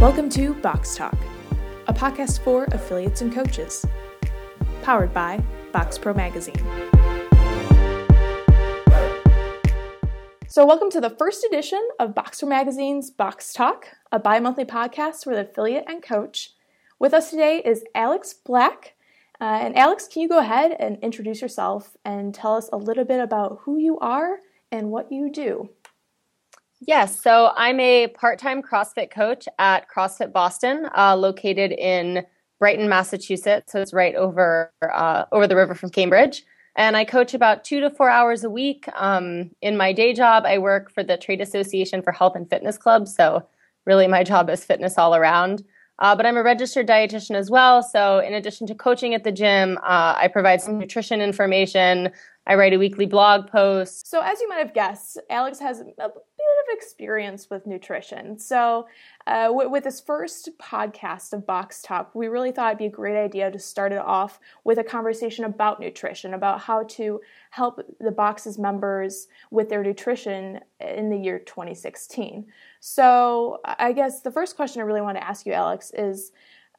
Welcome to Box Talk, a podcast for affiliates and coaches, powered by Box Pro Magazine. So, welcome to the first edition of Box Pro Magazine's Box Talk, a bi monthly podcast for the affiliate and coach. With us today is Alex Black. Uh, and, Alex, can you go ahead and introduce yourself and tell us a little bit about who you are and what you do? Yes, so I'm a part time CrossFit coach at CrossFit Boston, uh, located in Brighton, Massachusetts. So it's right over uh, over the river from Cambridge. And I coach about two to four hours a week. Um, in my day job, I work for the Trade Association for Health and Fitness Clubs. So really, my job is fitness all around. Uh, but I'm a registered dietitian as well. So, in addition to coaching at the gym, uh, I provide some nutrition information. I write a weekly blog post. So, as you might have guessed, Alex has a bit of experience with nutrition. So, uh, w- with this first podcast of Box Talk, we really thought it'd be a great idea to start it off with a conversation about nutrition, about how to help the Box's members with their nutrition in the year 2016. So, I guess the first question I really want to ask you, Alex, is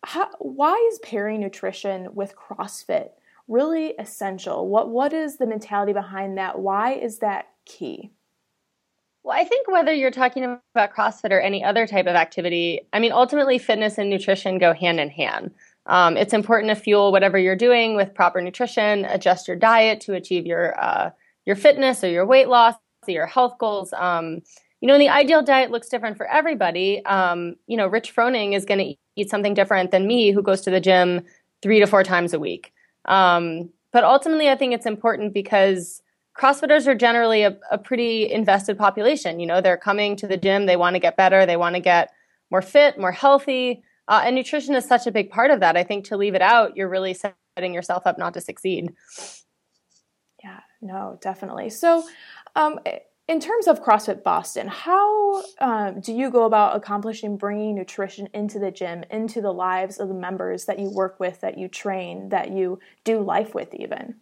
how, why is pairing nutrition with CrossFit really essential? What what is the mentality behind that? Why is that key? Well, I think whether you're talking about CrossFit or any other type of activity, I mean, ultimately, fitness and nutrition go hand in hand. Um, it's important to fuel whatever you're doing with proper nutrition, adjust your diet to achieve your uh, your fitness or your weight loss, or your health goals. Um, you know, the ideal diet looks different for everybody. Um, you know, Rich Froning is going to eat something different than me, who goes to the gym three to four times a week. Um, but ultimately, I think it's important because CrossFitters are generally a, a, pretty invested population. You know, they're coming to the gym, they want to get better, they want to get more fit, more healthy. Uh, and nutrition is such a big part of that. I think to leave it out, you're really setting yourself up not to succeed. Yeah, no, definitely. So, um, in terms of CrossFit Boston, how um, do you go about accomplishing bringing nutrition into the gym, into the lives of the members that you work with, that you train, that you do life with, even?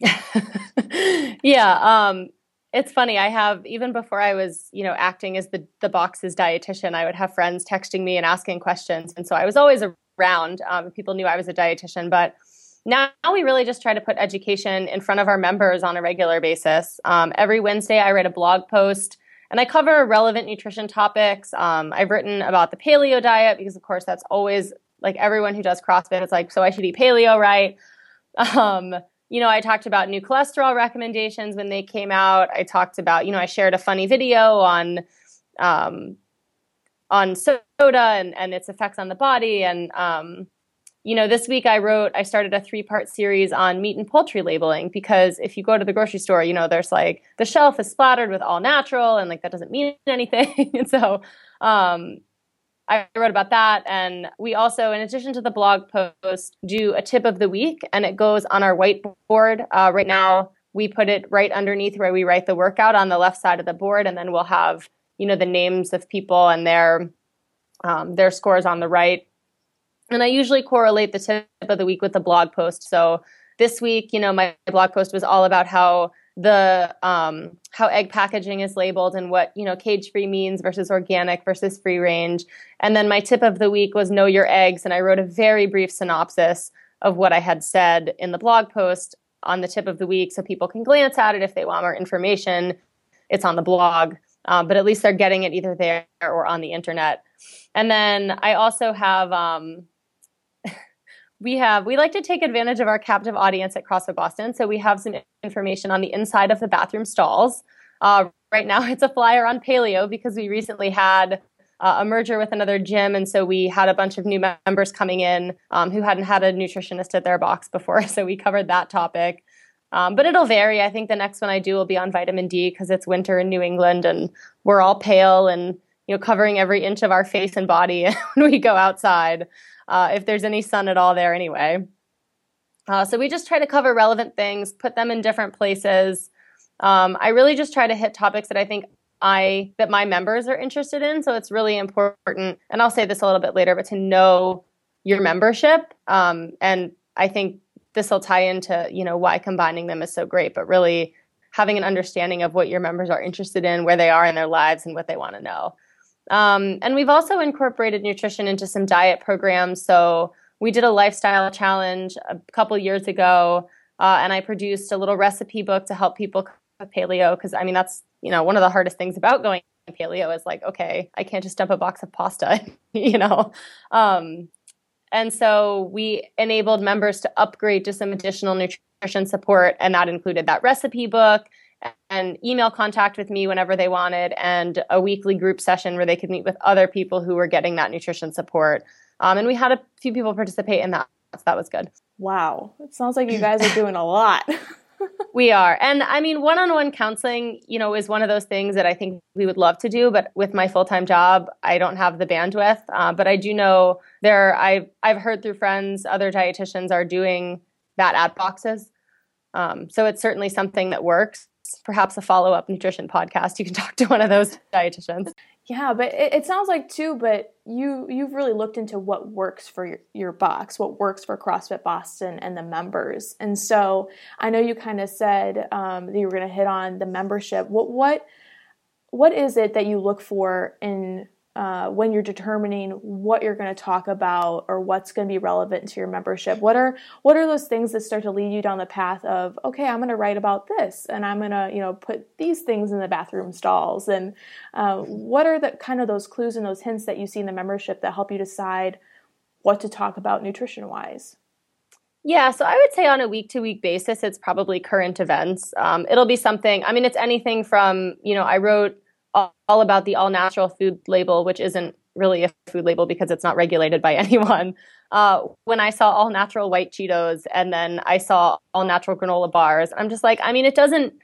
yeah, um, it's funny. I have even before I was, you know, acting as the the box's dietitian, I would have friends texting me and asking questions, and so I was always around. Um, people knew I was a dietitian, but now we really just try to put education in front of our members on a regular basis. Um, every Wednesday, I write a blog post and I cover relevant nutrition topics. Um, I've written about the paleo diet because, of course, that's always like everyone who does CrossFit. It's like, so I should eat paleo, right? Um, you know, I talked about new cholesterol recommendations when they came out. I talked about, you know, I shared a funny video on um, on soda and, and its effects on the body. And um, you know, this week I wrote, I started a three part series on meat and poultry labeling because if you go to the grocery store, you know, there's like the shelf is splattered with all natural and like that doesn't mean anything. and so um, I wrote about that. And we also, in addition to the blog post, do a tip of the week and it goes on our whiteboard. Uh, right now, we put it right underneath where we write the workout on the left side of the board. And then we'll have, you know, the names of people and their, um, their scores on the right. And I usually correlate the tip of the week with the blog post. So this week, you know, my blog post was all about how the um, how egg packaging is labeled and what you know cage free means versus organic versus free range. And then my tip of the week was know your eggs. And i wrote a very brief synopsis of what i had said in the blog post on the tip of the week so people can glance at it if they want more information. It's on the blog um, but at least they're getting it either there or on the internet. And then i also have um, we have we like to take advantage of our captive audience at CrossFit Boston. So we have some information on the inside of the bathroom stalls. Uh, right now, it's a flyer on paleo because we recently had uh, a merger with another gym, and so we had a bunch of new members coming in um, who hadn't had a nutritionist at their box before. So we covered that topic. Um, but it'll vary. I think the next one I do will be on vitamin D because it's winter in New England and we're all pale and you know covering every inch of our face and body when we go outside uh, if there's any sun at all there anyway. Uh, so we just try to cover relevant things, put them in different places. Um, I really just try to hit topics that I think I that my members are interested in. So it's really important, and I'll say this a little bit later, but to know your membership. Um, and I think this will tie into you know why combining them is so great, but really having an understanding of what your members are interested in, where they are in their lives, and what they want to know. Um, and we've also incorporated nutrition into some diet programs. So we did a lifestyle challenge a couple years ago, uh, and I produced a little recipe book to help people cook paleo. Because I mean, that's you know one of the hardest things about going paleo is like, okay, I can't just dump a box of pasta, you know. Um, and so we enabled members to upgrade to some additional nutrition support, and that included that recipe book and email contact with me whenever they wanted, and a weekly group session where they could meet with other people who were getting that nutrition support. Um, and we had a few people participate in that. So that was good. Wow. It sounds like you guys are doing a lot. we are. And I mean, one on one counseling, you know, is one of those things that I think we would love to do. But with my full time job, I don't have the bandwidth. Uh, but I do know there, I've, I've heard through friends, other dietitians are doing that at boxes. Um, so it's certainly something that works perhaps a follow up nutrition podcast. You can talk to one of those dietitians. Yeah, but it, it, sounds like too. But you you've really looked into what works for your, your box, what works for CrossFit Boston and the members. And so I know you kind of said um, that you were going to hit on the membership. What what what is it that you look for in uh, when you're determining what you're going to talk about or what's going to be relevant to your membership? What are what are those things that start to lead you down the path of okay i'm going to write about this and i'm going to you know put these things in the bathroom stalls? And uh, what are the kind of those clues and those hints that you see in the membership that help you decide what to talk about nutrition wise yeah, so I would say on a week to week basis, it's probably current events. Um, it'll be something, I mean, it's anything from, you know, I wrote all, about the all natural food label, which isn't really a food label because it's not regulated by anyone. Uh, when I saw all natural white Cheetos and then I saw all natural granola bars, I'm just like, I mean, it doesn't,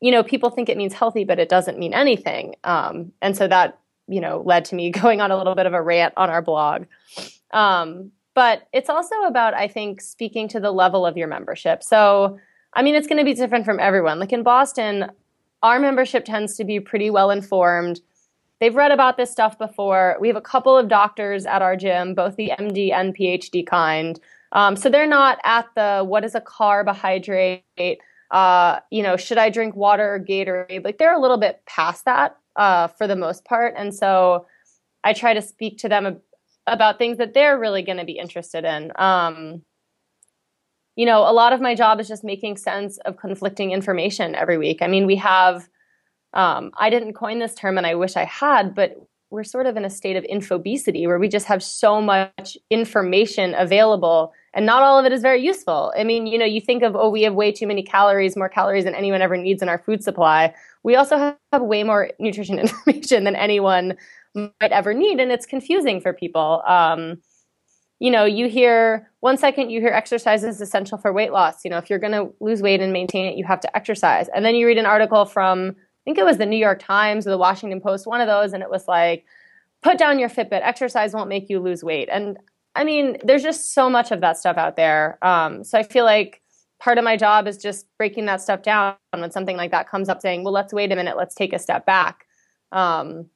you know, people think it means healthy, but it doesn't mean anything. Um, and so that, you know, led to me going on a little bit of a rant on our blog. Um, but it's also about, I think, speaking to the level of your membership. So, I mean, it's going to be different from everyone. Like in Boston, our membership tends to be pretty well informed. They've read about this stuff before. We have a couple of doctors at our gym, both the MD and PhD kind. Um, so they're not at the what is a carbohydrate? Uh, you know, should I drink water or Gatorade? Like they're a little bit past that uh, for the most part. And so I try to speak to them about things that they're really going to be interested in. Um, you know, a lot of my job is just making sense of conflicting information every week. I mean, we have, um, I didn't coin this term and I wish I had, but we're sort of in a state of infobesity where we just have so much information available and not all of it is very useful. I mean, you know, you think of, oh, we have way too many calories, more calories than anyone ever needs in our food supply. We also have way more nutrition information than anyone might ever need, and it's confusing for people. Um, you know, you hear one second you hear exercise is essential for weight loss. You know, if you're going to lose weight and maintain it, you have to exercise. And then you read an article from, I think it was the New York Times or the Washington Post, one of those, and it was like, put down your Fitbit, exercise won't make you lose weight. And I mean, there's just so much of that stuff out there. Um, so I feel like part of my job is just breaking that stuff down when something like that comes up saying, well, let's wait a minute, let's take a step back. Um,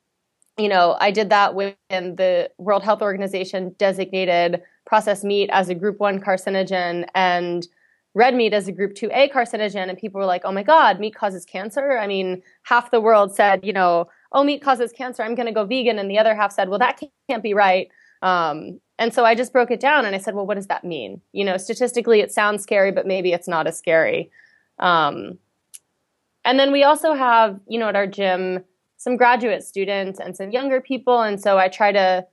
you know, I did that when the World Health Organization designated processed meat as a group one carcinogen and red meat as a group 2A carcinogen. And people were like, oh my God, meat causes cancer. I mean, half the world said, you know, oh, meat causes cancer. I'm going to go vegan. And the other half said, well, that can't be right. Um, and so I just broke it down and I said, well, what does that mean? You know, statistically, it sounds scary, but maybe it's not as scary. Um, and then we also have, you know, at our gym, some graduate students and some younger people and so i try to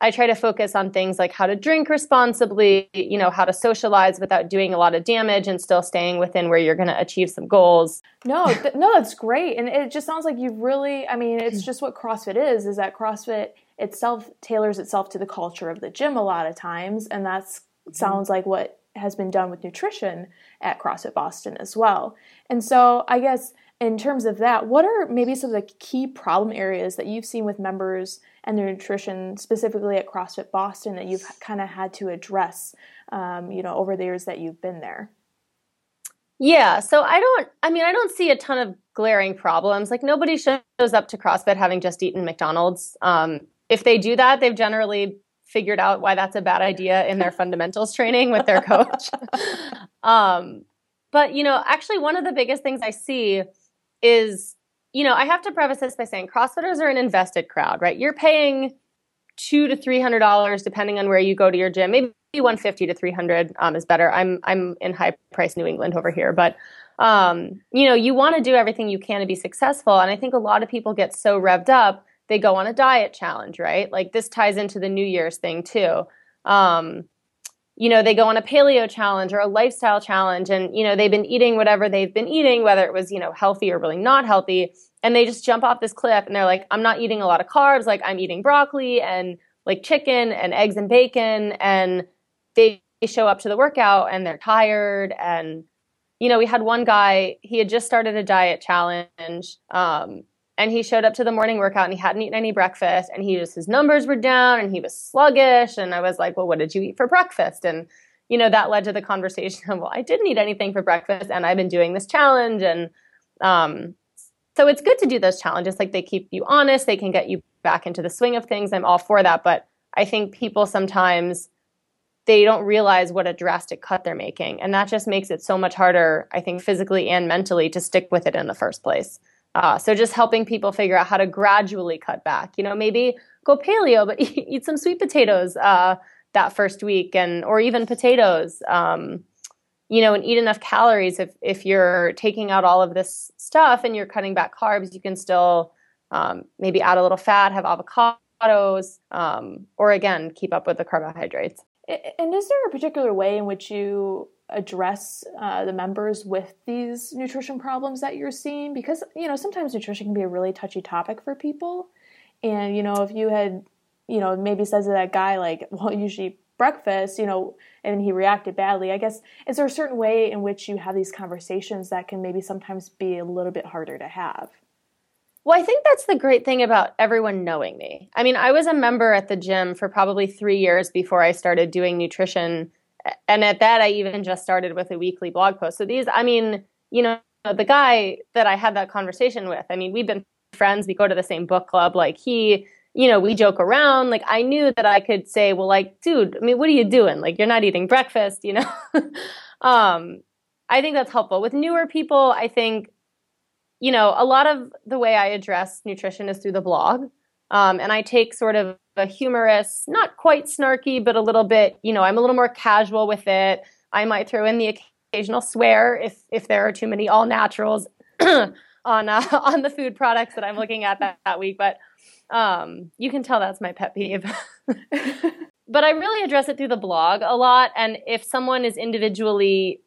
i try to focus on things like how to drink responsibly you know how to socialize without doing a lot of damage and still staying within where you're going to achieve some goals no th- no that's great and it just sounds like you really i mean it's just what crossfit is is that crossfit itself tailors itself to the culture of the gym a lot of times and that's mm-hmm. sounds like what has been done with nutrition at CrossFit Boston as well. And so I guess in terms of that, what are maybe some of the key problem areas that you've seen with members and their nutrition, specifically at CrossFit Boston, that you've kind of had to address, um, you know, over the years that you've been there? Yeah, so I don't. I mean, I don't see a ton of glaring problems. Like nobody shows up to CrossFit having just eaten McDonald's. Um, if they do that, they've generally figured out why that's a bad idea in their fundamentals training with their coach. um, but you know, actually, one of the biggest things I see is you know, I have to preface this by saying CrossFitters are an invested crowd, right? You're paying two to three hundred dollars depending on where you go to your gym. Maybe one fifty to three hundred um, is better. I'm I'm in high price New England over here, but um, you know, you want to do everything you can to be successful. And I think a lot of people get so revved up, they go on a diet challenge, right? Like this ties into the New Year's thing too. Um, you know, they go on a paleo challenge or a lifestyle challenge and, you know, they've been eating whatever they've been eating, whether it was, you know, healthy or really not healthy. And they just jump off this cliff and they're like, I'm not eating a lot of carbs. Like I'm eating broccoli and like chicken and eggs and bacon. And they show up to the workout and they're tired and you know, we had one guy, he had just started a diet challenge. Um, and he showed up to the morning workout and he hadn't eaten any breakfast and he just his numbers were down and he was sluggish and i was like well what did you eat for breakfast and you know that led to the conversation of well i didn't eat anything for breakfast and i've been doing this challenge and um, so it's good to do those challenges like they keep you honest they can get you back into the swing of things i'm all for that but i think people sometimes they don't realize what a drastic cut they're making. And that just makes it so much harder, I think, physically and mentally to stick with it in the first place. Uh, so just helping people figure out how to gradually cut back. You know, maybe go paleo, but eat some sweet potatoes uh, that first week, and or even potatoes. Um, you know, and eat enough calories. If if you're taking out all of this stuff and you're cutting back carbs, you can still um, maybe add a little fat, have avocados, um, or again keep up with the carbohydrates. And is there a particular way in which you address uh, the members with these nutrition problems that you're seeing? Because, you know, sometimes nutrition can be a really touchy topic for people. And, you know, if you had, you know, maybe says to that guy, like, well, you usually breakfast, you know, and he reacted badly, I guess, is there a certain way in which you have these conversations that can maybe sometimes be a little bit harder to have? Well, I think that's the great thing about everyone knowing me. I mean, I was a member at the gym for probably three years before I started doing nutrition. And at that, I even just started with a weekly blog post. So these, I mean, you know, the guy that I had that conversation with, I mean, we've been friends, we go to the same book club. Like, he, you know, we joke around. Like, I knew that I could say, well, like, dude, I mean, what are you doing? Like, you're not eating breakfast, you know? um, I think that's helpful. With newer people, I think you know, a lot of the way I address nutrition is through the blog. Um, and I take sort of a humorous, not quite snarky, but a little bit, you know, I'm a little more casual with it. I might throw in the occasional swear if if there are too many all naturals on uh, on the food products that I'm looking at that, that week. But um, you can tell that's my pet peeve. but I really address it through the blog a lot. And if someone is individually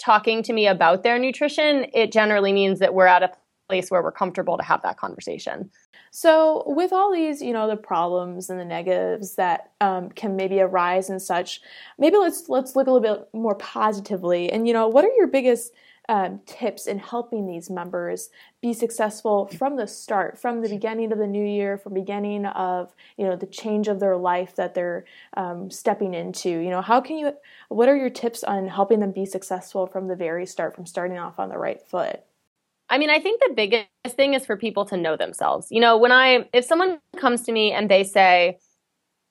talking to me about their nutrition, it generally means that we're at a place where we're comfortable to have that conversation. So, with all these, you know, the problems and the negatives that um, can maybe arise and such, maybe let's let's look a little bit more positively. And you know, what are your biggest um, tips in helping these members be successful from the start, from the beginning of the new year, from beginning of you know the change of their life that they're um, stepping into. You know, how can you? What are your tips on helping them be successful from the very start, from starting off on the right foot? I mean, I think the biggest thing is for people to know themselves. You know, when I if someone comes to me and they say,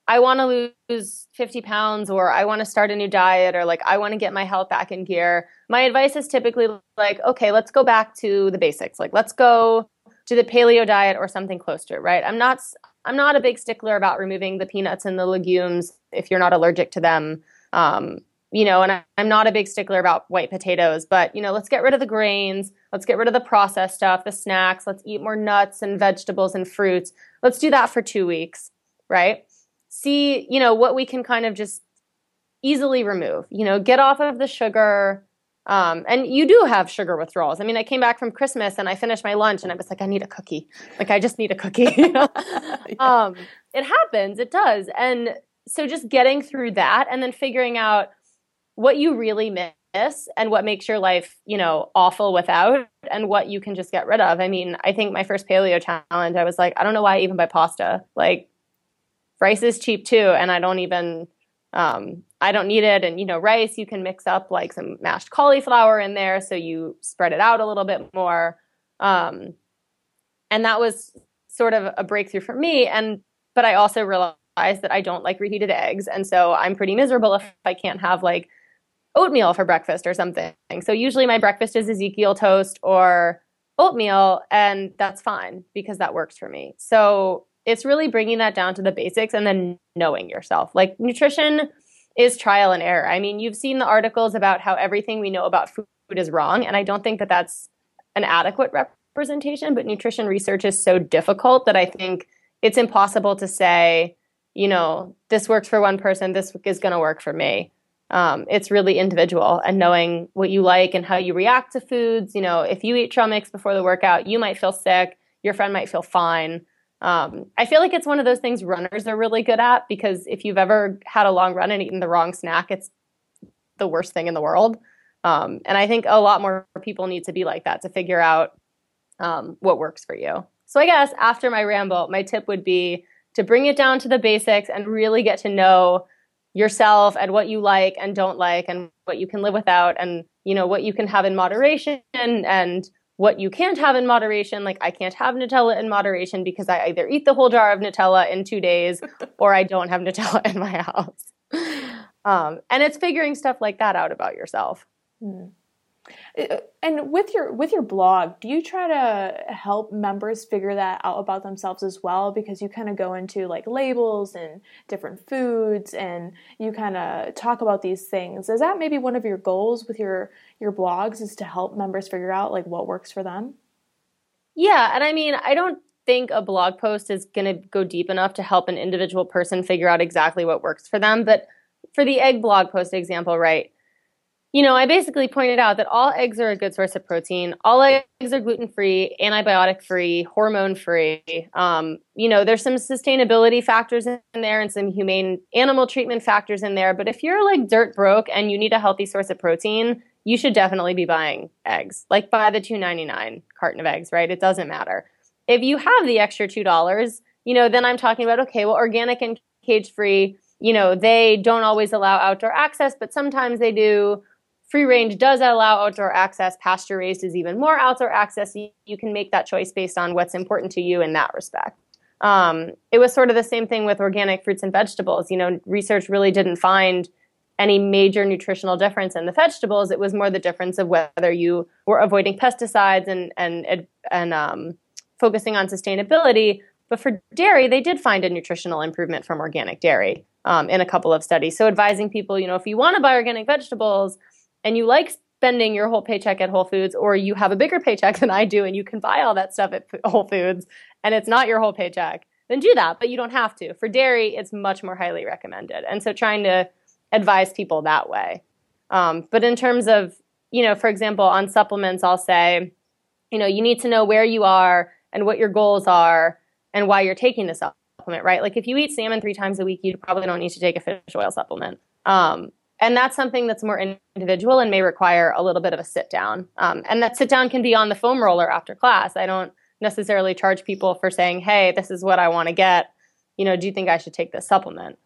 I want to lose 50 pounds or I want to start a new diet or like I want to get my health back in gear. My advice is typically like, okay, let's go back to the basics. Like let's go to the paleo diet or something close to it, right? I'm not I'm not a big stickler about removing the peanuts and the legumes if you're not allergic to them. Um, you know, and I'm not a big stickler about white potatoes, but you know, let's get rid of the grains, let's get rid of the processed stuff, the snacks, let's eat more nuts and vegetables and fruits. Let's do that for 2 weeks, right? see, you know, what we can kind of just easily remove. You know, get off of the sugar. Um, and you do have sugar withdrawals. I mean, I came back from Christmas and I finished my lunch and I was like, I need a cookie. Like, I just need a cookie. You know? yeah. um, it happens. It does. And so just getting through that and then figuring out what you really miss and what makes your life, you know, awful without and what you can just get rid of. I mean, I think my first paleo challenge, I was like, I don't know why I even buy pasta. Like, rice is cheap too, and I don't even um, I don't need it. And you know, rice you can mix up like some mashed cauliflower in there, so you spread it out a little bit more. Um, and that was sort of a breakthrough for me. And but I also realized that I don't like reheated eggs, and so I'm pretty miserable if I can't have like oatmeal for breakfast or something. So usually my breakfast is Ezekiel toast or oatmeal and that's fine because that works for me. So it's really bringing that down to the basics and then knowing yourself. Like nutrition is trial and error. I mean, you've seen the articles about how everything we know about food is wrong, and I don't think that that's an adequate representation, but nutrition research is so difficult that I think it's impossible to say, you know, this works for one person, this is going to work for me. Um, it's really individual and knowing what you like and how you react to foods. You know, if you eat trail mix before the workout, you might feel sick, your friend might feel fine. Um, I feel like it's one of those things runners are really good at because if you've ever had a long run and eaten the wrong snack, it's the worst thing in the world. Um, and I think a lot more people need to be like that to figure out um, what works for you. So I guess after my ramble, my tip would be to bring it down to the basics and really get to know yourself and what you like and don't like and what you can live without and you know what you can have in moderation and what you can't have in moderation. Like I can't have Nutella in moderation because I either eat the whole jar of Nutella in two days or I don't have Nutella in my house. Um, and it's figuring stuff like that out about yourself. Mm. Uh, and with your with your blog, do you try to help members figure that out about themselves as well? Because you kind of go into like labels and different foods, and you kind of talk about these things. Is that maybe one of your goals with your your blogs? Is to help members figure out like what works for them? Yeah, and I mean, I don't think a blog post is going to go deep enough to help an individual person figure out exactly what works for them, but for the egg blog post example, right? You know, I basically pointed out that all eggs are a good source of protein. All eggs are gluten free, antibiotic free, hormone free. Um, you know, there's some sustainability factors in there and some humane animal treatment factors in there. But if you're like dirt broke and you need a healthy source of protein, you should definitely be buying eggs. Like buy the two ninety nine carton of eggs, right? It doesn't matter. If you have the extra two dollars, you know, then I'm talking about okay, well, organic and cage free. You know, they don't always allow outdoor access, but sometimes they do Free range does allow outdoor access. Pasture raised is even more outdoor access. You, can make that choice based on what's important to you in that respect. Um, it was sort of the same thing with organic fruits and vegetables. You know, research really didn't find any major nutritional difference in the vegetables. It was more the difference of whether you were avoiding pesticides and and and um, focusing on sustainability. But for dairy, they did find a nutritional improvement from organic dairy um, in a couple of studies. So advising people, you know, if you want to buy organic vegetables, and you like spending your whole paycheck at Whole Foods, or you have a bigger paycheck than I do and you can buy all that stuff at Whole Foods and it's not your whole paycheck, then do that, but you don't have to. For dairy, it's much more highly recommended. And so trying to advise people that way. Um, but in terms of, you know, for example, on supplements, I'll say, you know, you need to know where you are and what your goals are and why you're taking the supplement, right? Like if you eat salmon three times a week, you probably don't need to take a fish oil supplement. Um, and that's something that's more individual and may require a little bit of a sit down. Um, and that sit down can be on the foam roller after class. I don't necessarily charge people for saying, "Hey, this is what I want to get." You know, do you think I should take this supplement?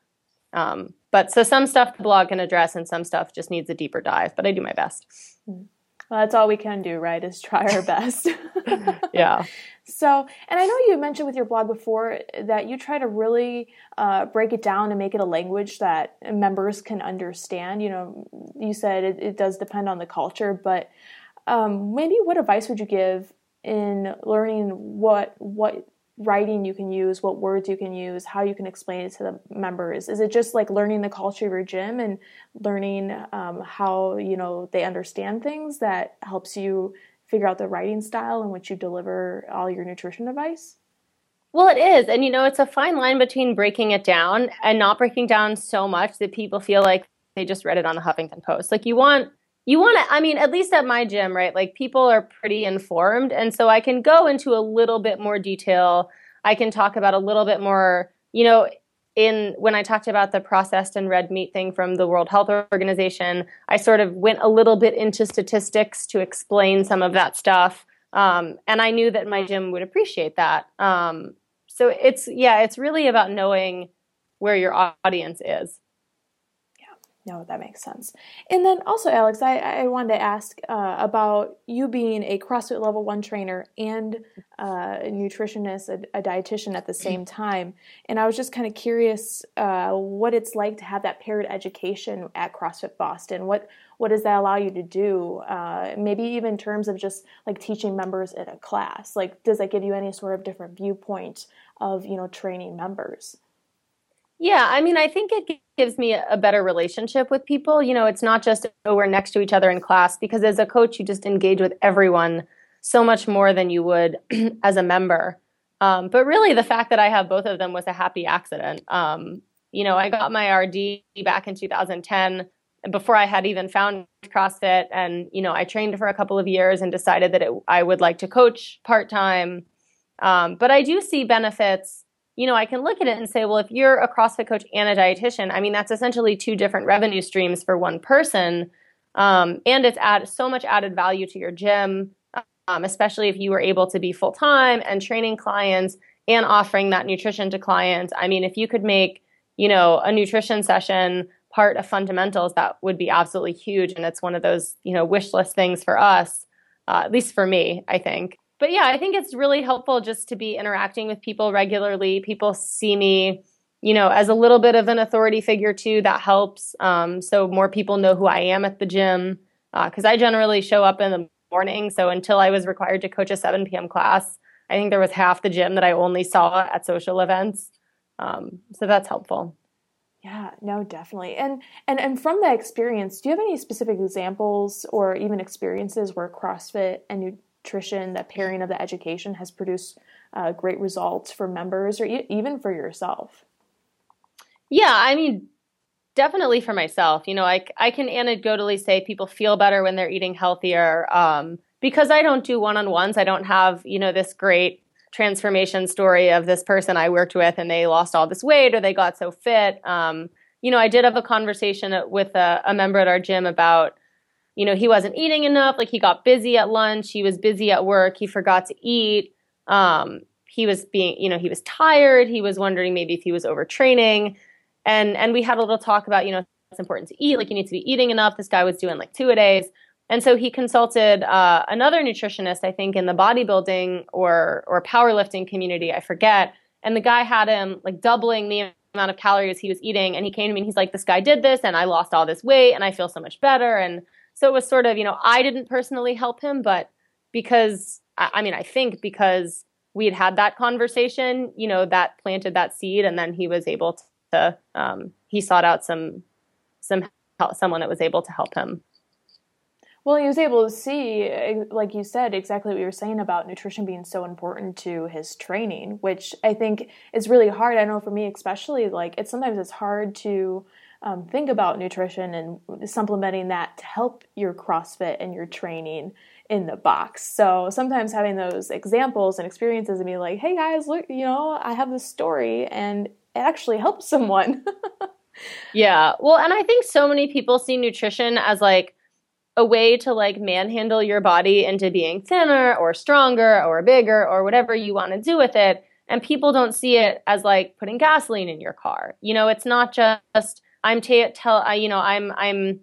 Um, but so some stuff the blog can address, and some stuff just needs a deeper dive. But I do my best. Mm-hmm. Well, that's all we can do, right? Is try our best. yeah. So, and I know you mentioned with your blog before that you try to really uh, break it down and make it a language that members can understand. You know, you said it, it does depend on the culture, but um, maybe what advice would you give in learning what what writing you can use, what words you can use, how you can explain it to the members? Is it just like learning the culture of your gym and learning um, how you know they understand things that helps you figure out the writing style in which you deliver all your nutrition advice? Well, it is. And you know, it's a fine line between breaking it down and not breaking down so much that people feel like they just read it on the Huffington Post. Like you want you want to i mean at least at my gym right like people are pretty informed and so i can go into a little bit more detail. I can talk about a little bit more you know in when i talked about the processed and red meat thing from the world health organization i sort of went a little bit into statistics to explain some of that stuff um, and i knew that my gym would appreciate that. Um, so it's yeah it's really about knowing where your audience is No, that makes sense. And then also, Alex, I, I wanted to ask uh, about you being a CrossFit Level 1 trainer and uh, a nutritionist, a, a, dietitian at the same time. And I was just kind of curious uh, what it's like to have that paired education at CrossFit Boston. What what does that allow you to do? Uh, maybe even in terms of just like teaching members in a class. Like, does that give you any sort of different viewpoint of you know training members? Yeah, I mean, I think it gives me a better relationship with people. You know, it's not just, oh, we're next to each other in class, because as a coach, you just engage with everyone so much more than you would as a member. Um, but really, the fact that I have both of them was a happy accident. Um, you know, I got my RD back in 2010 before I had even found CrossFit. And, you know, I trained for a couple of years and decided that it, I would like to coach part time. Um, but I do see benefits you know, I can look at it and say, well, if you're a CrossFit coach and a dietitian, I mean, that's essentially two different revenue streams for one person. Um, and it's add so much added value to your gym, um, especially if you were able to be full time and training clients and offering that nutrition to clients. I mean, if you could make, you know, a nutrition session part of fundamentals, that would be absolutely huge. And it's one of those, you know, wish list things for us, uh, at least for me, I think but yeah, I think it's really helpful just to be interacting with people regularly. People see me, you know, as a little bit of an authority figure too. That helps. Um, so more people know who I am at the gym because uh, I generally show up in the morning. So until I was required to coach a 7 p.m. class, I think there was half the gym that I only saw at social events. Um, so that's helpful. Yeah, no, definitely. And and and from that experience, do you have any specific examples or even experiences where CrossFit and nutrition, that pairing of the education has produced uh, great results for members or e- even for yourself? Yeah, I mean, definitely for myself. You know, I, I can anecdotally say people feel better when they're eating healthier um, because I don't do one on ones. I don't have, you know, this great transformation story of this person I worked with and they lost all this weight or they got so fit. Um, you know, I did have a conversation with a, a member at our gym about you know, he wasn't eating enough. Like he got busy at lunch. He was busy at work. He forgot to eat. Um, he was being, you know, he was tired. He was wondering maybe if he was overtraining. And, and we had a little talk about, you know, it's important to eat. Like you need to be eating enough. This guy was doing like two a days. And so he consulted uh, another nutritionist, I think, in the bodybuilding or or powerlifting community. I forget. And the guy had him like doubling the amount of calories he was eating. And he came to me and he's like, "This guy did this, and I lost all this weight, and I feel so much better." And so it was sort of, you know, I didn't personally help him, but because, I mean, I think because we had had that conversation, you know, that planted that seed, and then he was able to, um, he sought out some, some help, someone that was able to help him. Well, he was able to see, like you said, exactly what you were saying about nutrition being so important to his training, which I think is really hard. I know for me, especially, like it's sometimes it's hard to um, think about nutrition and supplementing that to help your CrossFit and your training in the box. So sometimes having those examples and experiences and be like, hey guys, look, you know, I have this story and it actually helps someone. yeah. Well, and I think so many people see nutrition as like a way to like manhandle your body into being thinner or stronger or bigger or whatever you want to do with it. And people don't see it as like putting gasoline in your car. You know, it's not just I'm t- tell I, you know I'm I'm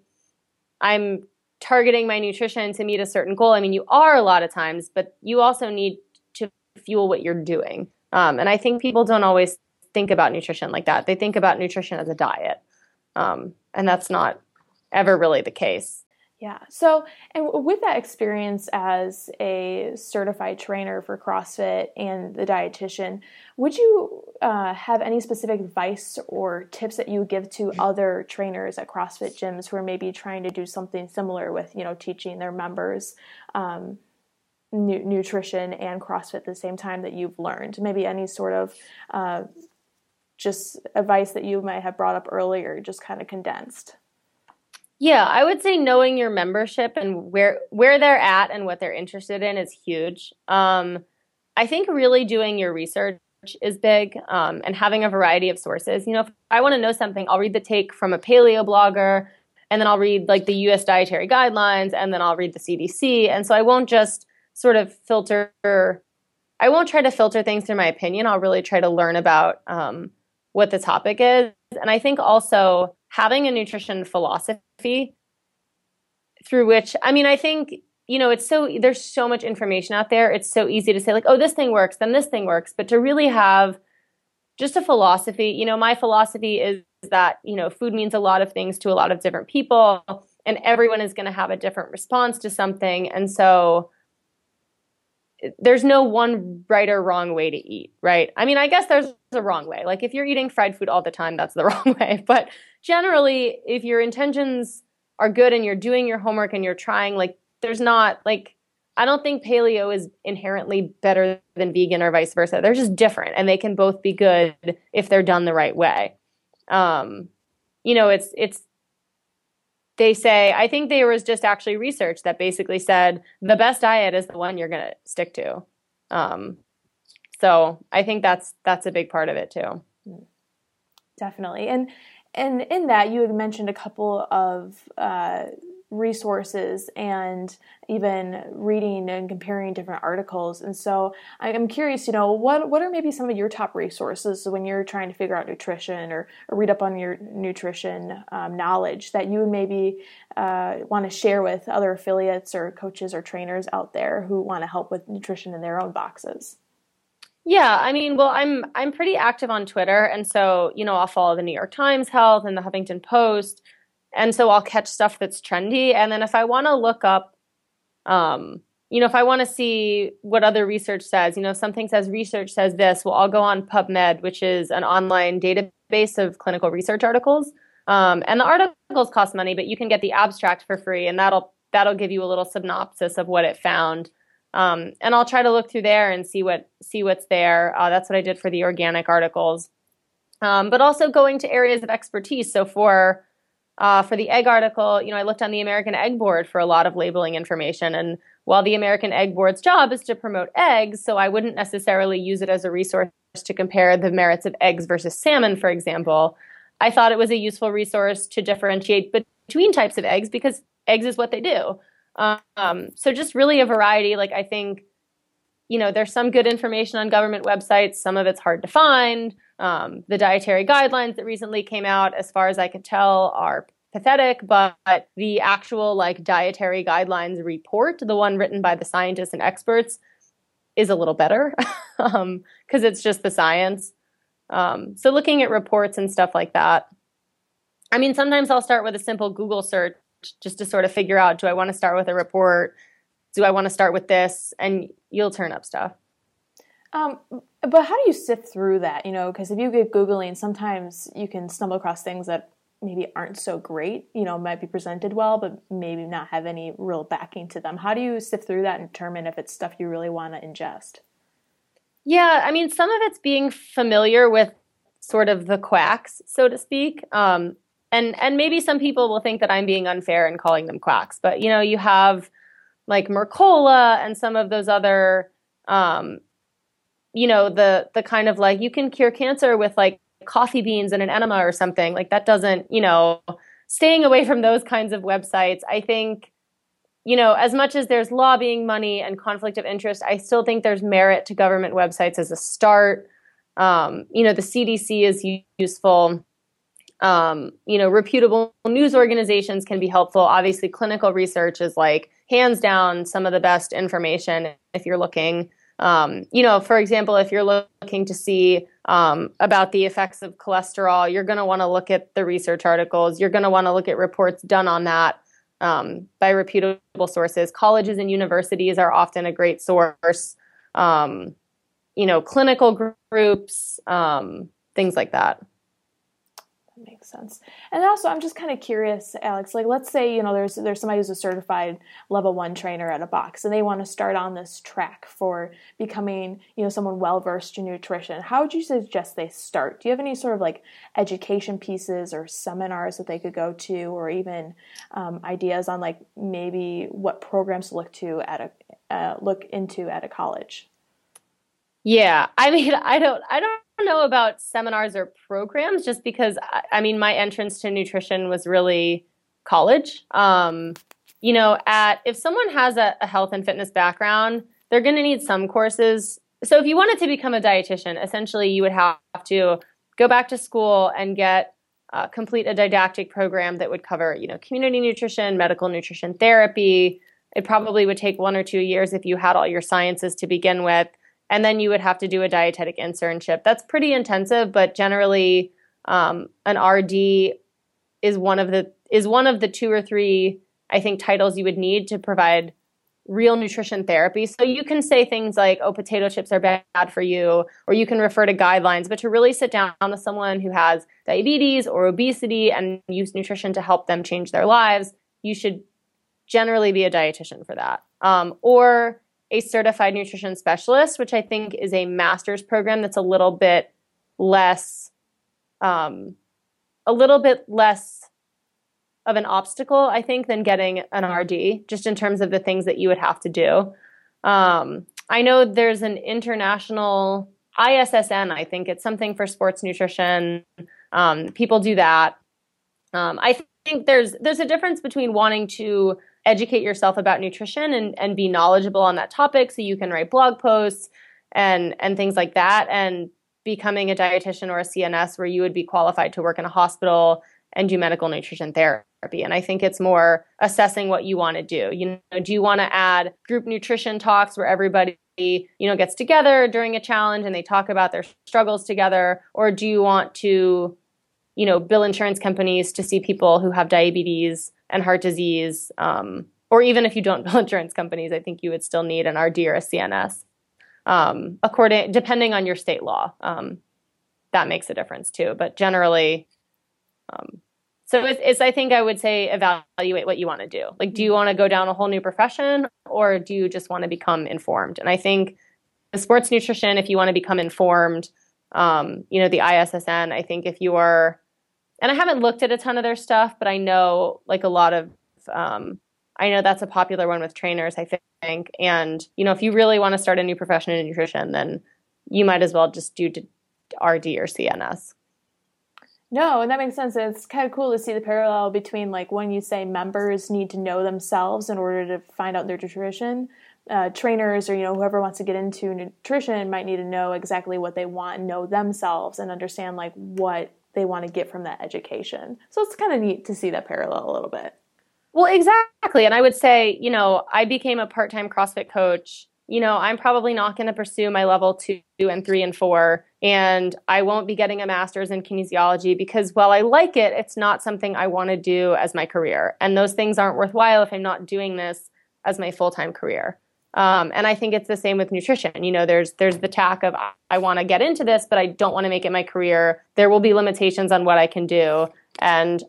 I'm targeting my nutrition to meet a certain goal. I mean, you are a lot of times, but you also need to fuel what you're doing. Um, and I think people don't always think about nutrition like that. They think about nutrition as a diet, um, and that's not ever really the case. Yeah. So, and with that experience as a certified trainer for CrossFit and the dietitian, would you uh, have any specific advice or tips that you would give to other trainers at CrossFit gyms who are maybe trying to do something similar with, you know, teaching their members um, nu- nutrition and CrossFit at the same time that you've learned? Maybe any sort of uh, just advice that you might have brought up earlier, just kind of condensed. Yeah, I would say knowing your membership and where where they're at and what they're interested in is huge. Um, I think really doing your research is big um, and having a variety of sources. You know, if I want to know something, I'll read the take from a paleo blogger, and then I'll read like the U.S. dietary guidelines, and then I'll read the CDC. And so I won't just sort of filter. I won't try to filter things through my opinion. I'll really try to learn about um, what the topic is, and I think also having a nutrition philosophy through which, I mean, I think, you know, it's so, there's so much information out there. It's so easy to say, like, oh, this thing works, then this thing works. But to really have just a philosophy, you know, my philosophy is that, you know, food means a lot of things to a lot of different people, and everyone is going to have a different response to something. And so, there's no one right or wrong way to eat, right? I mean, I guess there's a wrong way. Like if you're eating fried food all the time, that's the wrong way. But generally, if your intentions are good and you're doing your homework and you're trying, like there's not like I don't think paleo is inherently better than vegan or vice versa. They're just different and they can both be good if they're done the right way. Um, you know, it's it's they say, I think there was just actually research that basically said the best diet is the one you're going to stick to. Um, so I think that's that's a big part of it too. Definitely, and and in that you had mentioned a couple of uh, resources and even reading and comparing different articles. And so I'm curious, you know, what what are maybe some of your top resources when you're trying to figure out nutrition or, or read up on your nutrition um, knowledge that you would maybe uh, want to share with other affiliates or coaches or trainers out there who want to help with nutrition in their own boxes? Yeah, I mean, well, I'm I'm pretty active on Twitter, and so you know, I'll follow the New York Times Health and the Huffington Post and so I'll catch stuff that's trendy. And then if I want to look up, um, you know, if I want to see what other research says, you know, if something says research says this, well, I'll go on PubMed, which is an online database of clinical research articles. Um, and the articles cost money, but you can get the abstract for free, and that'll that'll give you a little synopsis of what it found. Um, and I'll try to look through there and see what see what's there. Uh, that's what I did for the organic articles. Um, but also going to areas of expertise. So for uh, for the egg article, you know, I looked on the American Egg Board for a lot of labeling information. And while the American Egg Board's job is to promote eggs, so I wouldn't necessarily use it as a resource to compare the merits of eggs versus salmon, for example. I thought it was a useful resource to differentiate between types of eggs because eggs is what they do. Um, so just really a variety. Like I think, you know, there's some good information on government websites. Some of it's hard to find. Um, the dietary guidelines that recently came out, as far as I can tell, are pathetic, but the actual like dietary guidelines report, the one written by the scientists and experts, is a little better because um, it's just the science. Um, so looking at reports and stuff like that. I mean, sometimes I'll start with a simple Google search just to sort of figure out do I want to start with a report? Do I want to start with this? And you'll turn up stuff. Um, but how do you sift through that? You know, because if you get googling, sometimes you can stumble across things that maybe aren't so great. You know, might be presented well, but maybe not have any real backing to them. How do you sift through that and determine if it's stuff you really want to ingest? Yeah, I mean, some of it's being familiar with sort of the quacks, so to speak. Um, and and maybe some people will think that I'm being unfair in calling them quacks, but you know, you have like Mercola and some of those other um, you know the the kind of like you can cure cancer with like coffee beans and an enema or something like that doesn't you know staying away from those kinds of websites i think you know as much as there's lobbying money and conflict of interest i still think there's merit to government websites as a start. Um, you know the cdc is useful um, you know reputable news organizations can be helpful obviously clinical research is like hands down some of the best information if you're looking um, you know, for example, if you're looking to see um, about the effects of cholesterol, you're going to want to look at the research articles. You're going to want to look at reports done on that um, by reputable sources. Colleges and universities are often a great source. Um, you know, clinical groups, um, things like that makes sense. And also, I'm just kind of curious, Alex. Like, let's say you know there's there's somebody who's a certified level one trainer at a box, and they want to start on this track for becoming you know someone well versed in nutrition. How would you suggest they start? Do you have any sort of like education pieces or seminars that they could go to, or even um, ideas on like maybe what programs to look to at a uh, look into at a college? Yeah, I mean, I don't, I don't know about seminars or programs, just because I mean, my entrance to nutrition was really college. Um, you know, at if someone has a, a health and fitness background, they're going to need some courses. So if you wanted to become a dietitian, essentially you would have to go back to school and get uh, complete a didactic program that would cover, you know, community nutrition, medical nutrition therapy. It probably would take one or two years if you had all your sciences to begin with, and then you would have to do a dietetic internship. That's pretty intensive, but generally, um, an RD is one of the is one of the two or three I think titles you would need to provide real nutrition therapy. So you can say things like, oh, potato chips are bad for you, or you can refer to guidelines, but to really sit down with someone who has diabetes or obesity and use nutrition to help them change their lives, you should generally be a dietitian for that. Um, or a certified nutrition specialist, which I think is a master's program that's a little bit less, um, a little bit less of an obstacle, I think, than getting an RD, just in terms of the things that you would have to do. Um, I know there's an international ISSN, I think it's something for sports nutrition. Um, people do that. Um, I think there's there's a difference between wanting to educate yourself about nutrition and, and be knowledgeable on that topic so you can write blog posts and and things like that and becoming a dietitian or a CNS where you would be qualified to work in a hospital and do medical nutrition therapy. And I think it's more assessing what you want to do. You know, do you want to add group nutrition talks where everybody you know gets together during a challenge and they talk about their struggles together or do you want to you know bill insurance companies to see people who have diabetes and heart disease um, or even if you don't bill insurance companies i think you would still need an rd or a cns um, according depending on your state law um, that makes a difference too but generally um, so it's, it's, I think I would say evaluate what you want to do. Like, do you want to go down a whole new profession or do you just want to become informed? And I think the sports nutrition, if you want to become informed, um, you know, the ISSN, I think if you are, and I haven't looked at a ton of their stuff, but I know like a lot of, um, I know that's a popular one with trainers, I think. And, you know, if you really want to start a new profession in nutrition, then you might as well just do RD or CNS. No, and that makes sense. It's kind of cool to see the parallel between like when you say members need to know themselves in order to find out their nutrition. Uh, trainers or you know whoever wants to get into nutrition might need to know exactly what they want and know themselves and understand like what they want to get from that education. So it's kind of neat to see that parallel a little bit. Well, exactly. And I would say, you know, I became a part-time CrossFit coach you know, I'm probably not going to pursue my level two and three and four, and I won't be getting a master's in kinesiology because while I like it, it's not something I want to do as my career. And those things aren't worthwhile if I'm not doing this as my full time career. Um, and I think it's the same with nutrition. You know, there's there's the tack of I, want to get into this, but I don't want to make it my career. There will be limitations on what I can do, and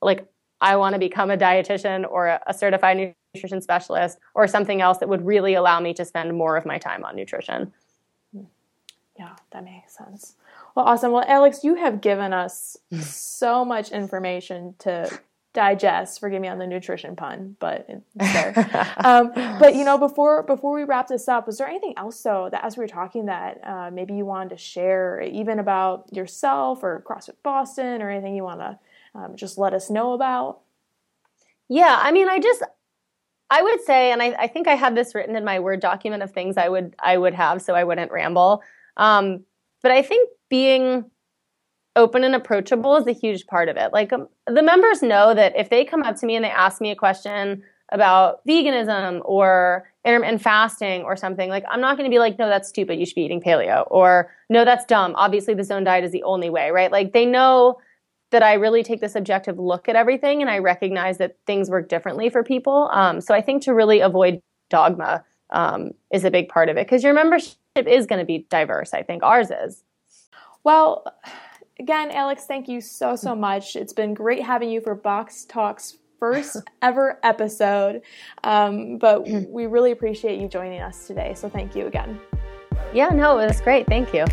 like I want to become a dietitian or a, a certified nutrition specialist or something else that would really allow me to spend more of my time on nutrition. Yeah, that makes sense. Well, awesome. Well, Alex, you have given us so much information to digest. Forgive me on the nutrition pun, but it's there. um, but you know, before before we wrap this up, was there anything else though that as we were talking that uh, maybe you wanted to share, even about yourself or CrossFit Boston, or anything you want to um, just let us know about? Yeah, I mean, I just I would say, and I, I, think I had this written in my Word document of things I would I would have so I wouldn't ramble. Um, but I think being open and approachable is a huge part of it. Like um, the members know that if they come up to me and they ask me a question about veganism or intermittent fasting or something, like I'm not going to be like, no, that's stupid. You should be eating paleo, or no, that's dumb. Obviously, the zone diet is the only way, right? Like they know that I really take this objective look at everything and I recognize that things work differently for people. Um, so I think to really avoid dogma um, is a big part of it because your membership is going to be diverse. I think ours is. Well, again, Alex, thank you so, so much. It's been great having you for Box Talks first ever episode. Um, but we really appreciate you joining us today. So thank you again. Yeah, no, it was great. Thank you.